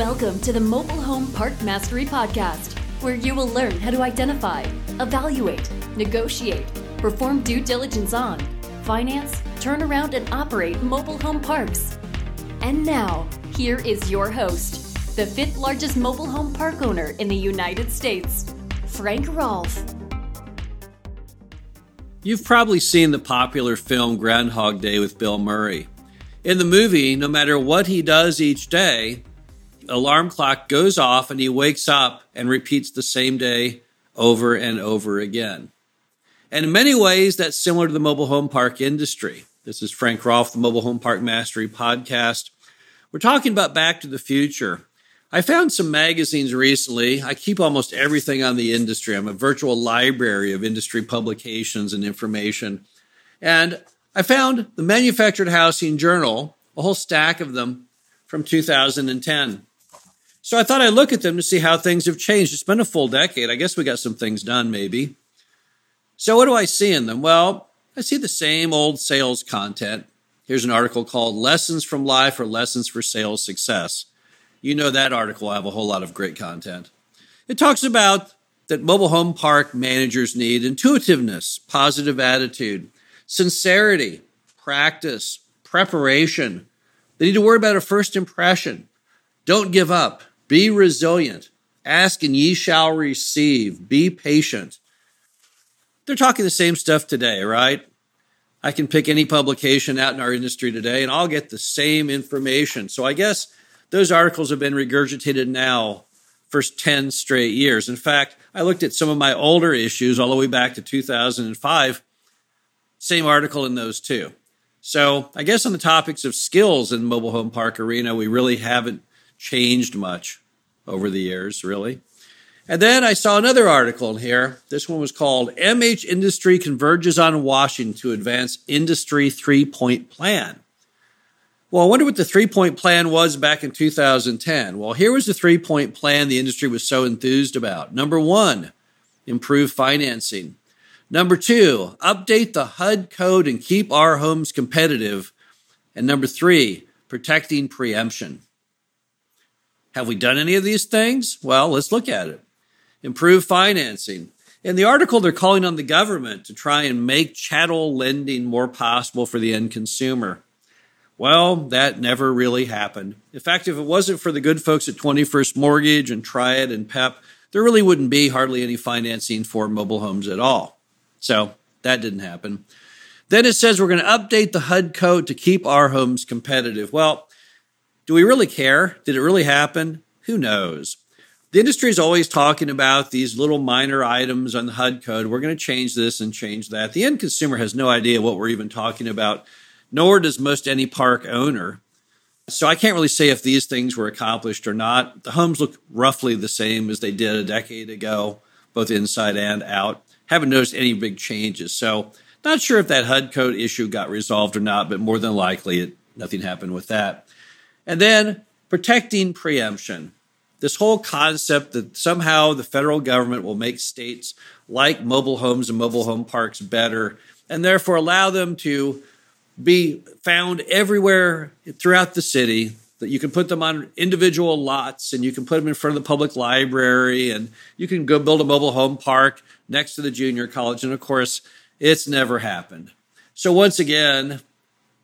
Welcome to the Mobile Home Park Mastery Podcast, where you will learn how to identify, evaluate, negotiate, perform due diligence on, finance, turn around, and operate mobile home parks. And now, here is your host, the fifth largest mobile home park owner in the United States, Frank Rolfe. You've probably seen the popular film Groundhog Day with Bill Murray. In the movie, no matter what he does each day, alarm clock goes off and he wakes up and repeats the same day over and over again. And in many ways, that's similar to the mobile home park industry. This is Frank Rolfe, the Mobile Home Park Mastery podcast. We're talking about Back to the Future. I found some magazines recently. I keep almost everything on the industry. I'm a virtual library of industry publications and information. And I found the Manufactured Housing Journal, a whole stack of them from 2010. So I thought I'd look at them to see how things have changed. It's been a full decade. I guess we got some things done, maybe. So what do I see in them? Well, I see the same old sales content. Here's an article called Lessons from Life or Lessons for Sales Success. You know that article I have a whole lot of great content. It talks about that mobile home park managers need intuitiveness, positive attitude, sincerity, practice, preparation. They need to worry about a first impression. Don't give up. Be resilient. Ask and ye shall receive. Be patient. They're talking the same stuff today, right? I can pick any publication out in our industry today and I'll get the same information. So I guess those articles have been regurgitated now for 10 straight years. In fact, I looked at some of my older issues all the way back to 2005. Same article in those too. So I guess on the topics of skills in mobile home park arena, we really haven't changed much over the years, really. And then I saw another article here. This one was called MH Industry Converges on Washington to Advance Industry Three Point Plan. Well, I wonder what the three point plan was back in 2010. Well, here was the three point plan the industry was so enthused about. Number one, improve financing. Number two, update the HUD code and keep our homes competitive. And number three, protecting preemption. Have we done any of these things? Well, let's look at it. Improve financing. In the article, they're calling on the government to try and make chattel lending more possible for the end consumer. Well, that never really happened. In fact, if it wasn't for the good folks at 21st Mortgage and Triad and PEP, there really wouldn't be hardly any financing for mobile homes at all. So that didn't happen. Then it says we're going to update the HUD code to keep our homes competitive. Well, do we really care? Did it really happen? Who knows? The industry is always talking about these little minor items on the HUD code. We're going to change this and change that. The end consumer has no idea what we're even talking about, nor does most any park owner. So I can't really say if these things were accomplished or not. The homes look roughly the same as they did a decade ago, both inside and out. Haven't noticed any big changes. So not sure if that HUD code issue got resolved or not, but more than likely it, nothing happened with that. And then protecting preemption. This whole concept that somehow the federal government will make states like mobile homes and mobile home parks better and therefore allow them to be found everywhere throughout the city that you can put them on individual lots and you can put them in front of the public library and you can go build a mobile home park next to the junior college and of course it's never happened so once again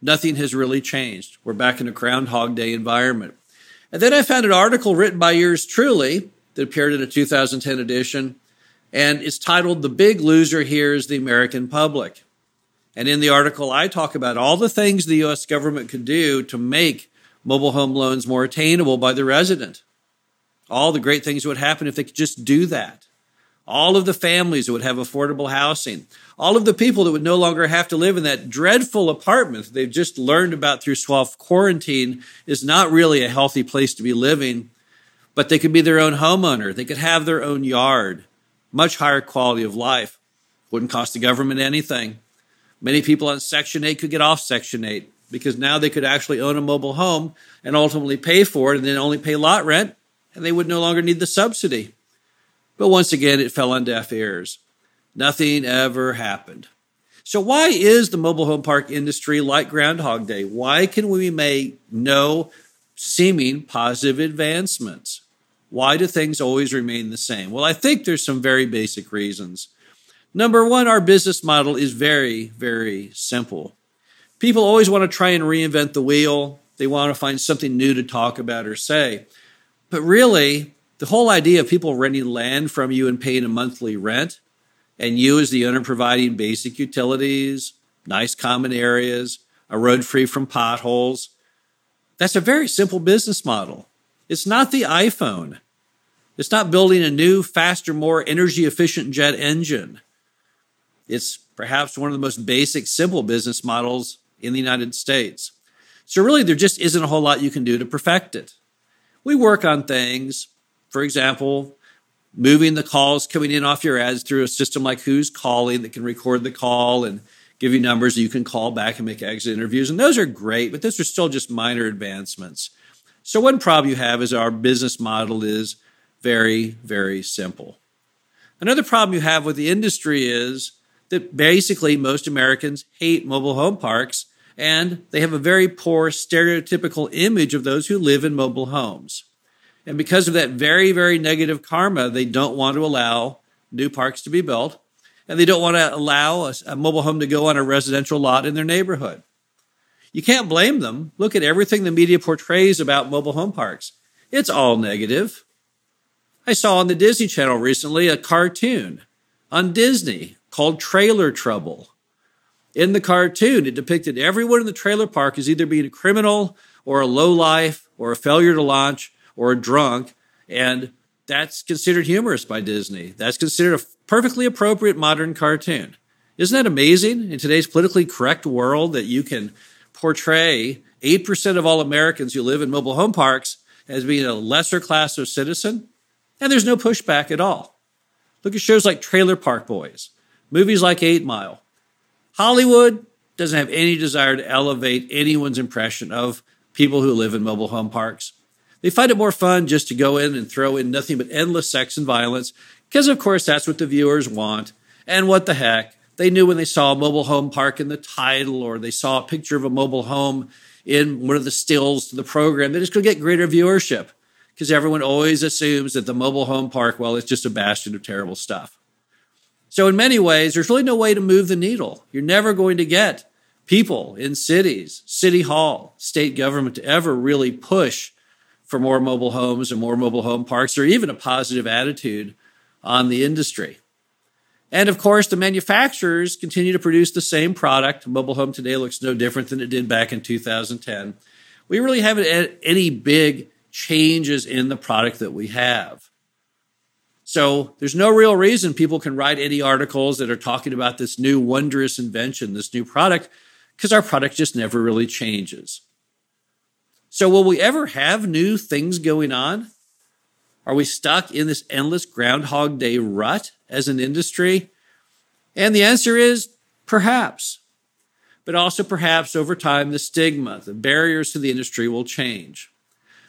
nothing has really changed. We're back in a Groundhog Day environment. And then I found an article written by yours truly that appeared in a 2010 edition, and it's titled The Big Loser Here is the American Public. And in the article, I talk about all the things the U.S. government could do to make mobile home loans more attainable by the resident. All the great things would happen if they could just do that all of the families that would have affordable housing, all of the people that would no longer have to live in that dreadful apartment that they've just learned about through self quarantine is not really a healthy place to be living, but they could be their own homeowner. They could have their own yard, much higher quality of life. Wouldn't cost the government anything. Many people on Section 8 could get off Section 8 because now they could actually own a mobile home and ultimately pay for it and then only pay lot rent, and they would no longer need the subsidy. But once again, it fell on deaf ears. Nothing ever happened. So why is the mobile home park industry like Groundhog Day? Why can we make no seeming positive advancements. Why do things always remain the same? Well, I think there's some very basic reasons. Number one, our business model is very, very simple. People always want to try and reinvent the wheel. They want to find something new to talk about or say. But really, the whole idea of people renting land from you and paying a monthly rent, and you as the owner providing basic utilities, nice common areas, a road free from potholes, that's a very simple business model. It's not the iPhone. It's not building a new, faster, more energy efficient jet engine. It's perhaps one of the most basic, simple business models in the United States. So, really, there just isn't a whole lot you can do to perfect it. We work on things, for example, moving the calls coming in off your ads through a system like Who's Calling that can record the call and give you numbers you can call back and make exit interviews. And those are great, but those are still just minor advancements. So, one problem you have is our business model is very, very simple. Another problem you have with the industry is that basically most Americans hate mobile home parks and they have a very poor stereotypical image of those who live in mobile homes. And because of that very, very negative karma, they don't want to allow new parks to be built and they don't want to allow a, a mobile home to go on a residential lot in their neighborhood. You can't blame them. Look at everything the media portrays about mobile home parks. It's all negative. I saw on the Disney Channel recently a cartoon on Disney called Trailer Trouble. In the cartoon, it depicted everyone in the trailer park as either being a criminal or a lowlife or a failure to launch or drunk. And that's considered humorous by Disney. That's considered a perfectly appropriate modern cartoon. Isn't that amazing in today's politically correct world that you can portray 8% of all Americans who live in mobile home parks as being a lesser class of citizen? And there's no pushback at all. Look at shows like Trailer Park Boys, movies like Eight Mile. Hollywood doesn't have any desire to elevate anyone's impression of people who live in mobile home parks. They find it more fun just to go in and throw in nothing but endless sex and violence, because of course that's what the viewers want. And what the heck? They knew when they saw a mobile home park in the title or they saw a picture of a mobile home in one of the stills to the program that it's going to get greater viewership because everyone always assumes that the mobile home park, well, it's just a bastion of terrible stuff. So, in many ways, there's really no way to move the needle. You're never going to get people in cities, city hall, state government to ever really push for more mobile homes and more mobile home parks, or even a positive attitude on the industry. And of course, the manufacturers continue to produce the same product. Mobile home today looks no different than it did back in 2010. We really haven't had any big changes in the product that we have. So there's no real reason people can write any articles that are talking about this new wondrous invention, this new product, because our product just never really changes. So, will we ever have new things going on? Are we stuck in this endless Groundhog Day rut as an industry? And the answer is perhaps. But also, perhaps over time, the stigma, the barriers to the industry will change.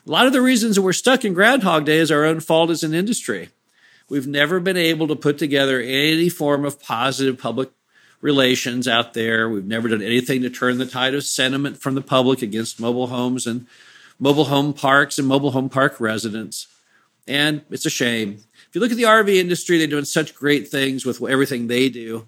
A lot of the reasons that we're stuck in Groundhog Day is our own fault as an industry. We've never been able to put together any form of positive public relations out there. We've never done anything to turn the tide of sentiment from the public against mobile homes and mobile home parks and mobile home park residents. And it's a shame. If you look at the RV industry, they're doing such great things with everything they do.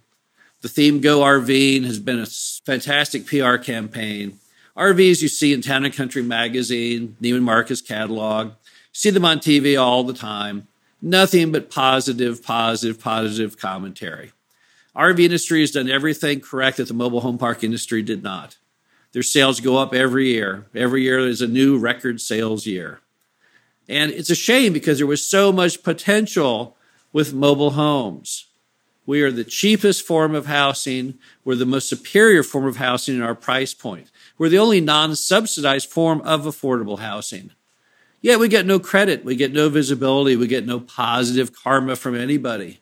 The theme Go RVing has been a fantastic PR campaign. RVs you see in Town and Country magazine, Neiman Marcus catalog, see them on TV all the time. Nothing but positive, positive, positive commentary. RV industry has done everything correct that the mobile home park industry did not. Their sales go up every year. Every year is a new record sales year. And it's a shame because there was so much potential with mobile homes. We are the cheapest form of housing. We're the most superior form of housing in our price point. We're the only non subsidized form of affordable housing. Yet we get no credit. We get no visibility. We get no positive karma from anybody.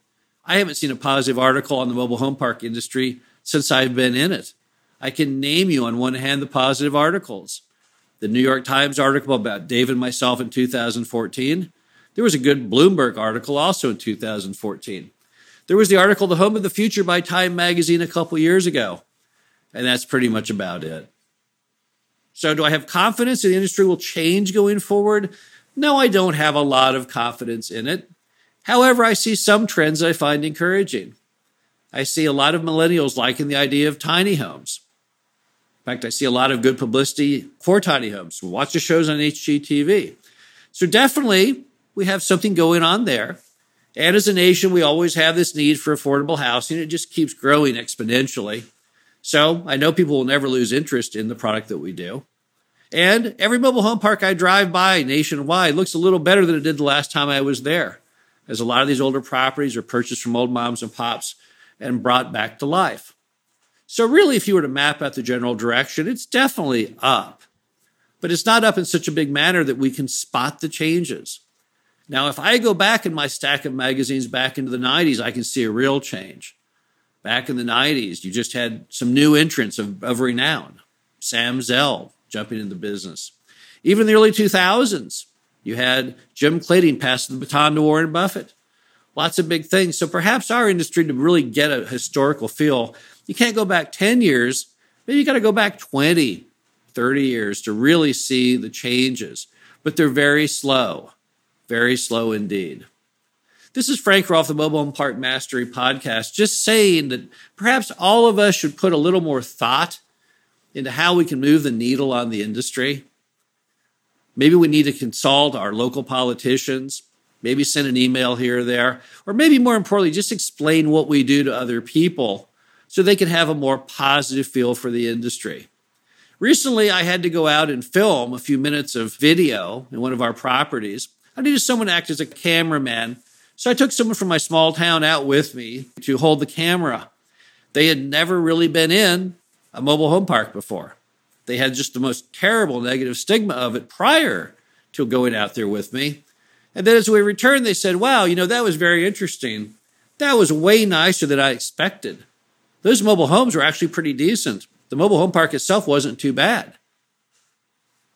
I haven't seen a positive article on the mobile home park industry since I've been in it. I can name you on one hand the positive articles. The New York Times article about Dave and myself in 2014. There was a good Bloomberg article also in 2014. There was the article The Home of the Future by Time magazine a couple years ago. And that's pretty much about it. So, do I have confidence that the industry will change going forward? No, I don't have a lot of confidence in it. However, I see some trends I find encouraging. I see a lot of millennials liking the idea of tiny homes. In fact, I see a lot of good publicity for tiny homes. Watch the shows on HGTV. So, definitely, we have something going on there. And as a nation, we always have this need for affordable housing. It just keeps growing exponentially. So I know people will never lose interest in the product that we do. And every mobile home park I drive by nationwide looks a little better than it did the last time I was there, as a lot of these older properties are purchased from old moms and pops and brought back to life. So, really, if you were to map out the general direction, it's definitely up. But it's not up in such a big manner that we can spot the changes. Now, if I go back in my stack of magazines back into the 90s, I can see a real change. Back in the 90s, you just had some new entrants of, of renown. Sam Zell jumping into business. Even in the early 2000s, you had Jim Clayton passing the baton to Warren Buffett. Lots of big things. So perhaps our industry to really get a historical feel, you can't go back 10 years, maybe you got to go back 20, 30 years to really see the changes. But they're very slow. Very slow indeed. This is Frank Rolfe, the Mobile Home Park Mastery Podcast, just saying that perhaps all of us should put a little more thought into how we can move the needle on the industry. Maybe we need to consult our local politicians, maybe send an email here or there, or maybe more importantly, just explain what we do to other people so they can have a more positive feel for the industry. Recently, I had to go out and film a few minutes of video in one of our properties. I needed someone to act as a cameraman. So I took someone from my small town out with me to hold the camera. They had never really been in a mobile home park before. They had just the most terrible negative stigma of it prior to going out there with me. And then as we returned, they said, Wow, you know, that was very interesting. That was way nicer than I expected. Those mobile homes were actually pretty decent. The mobile home park itself wasn't too bad.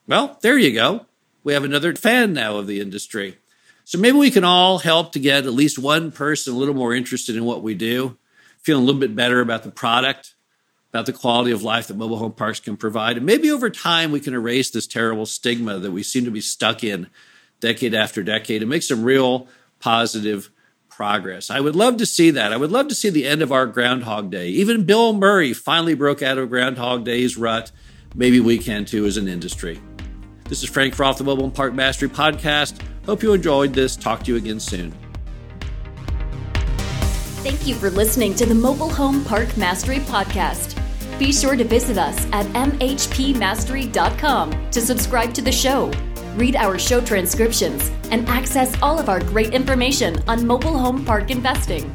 Well, there you go we have another fan now of the industry. So maybe we can all help to get at least one person a little more interested in what we do, feeling a little bit better about the product, about the quality of life that mobile home parks can provide. And maybe over time we can erase this terrible stigma that we seem to be stuck in decade after decade and make some real positive progress. I would love to see that. I would love to see the end of our Groundhog Day. Even Bill Murray finally broke out of Groundhog Day's rut. Maybe we can too as an industry. This is Frank Rolfe, the Mobile Home Park Mastery Podcast. Hope you enjoyed this. Talk to you again soon. Thank you for listening to the Mobile Home Park Mastery Podcast. Be sure to visit us at mhpmastery.com to subscribe to the show, read our show transcriptions, and access all of our great information on mobile home park investing.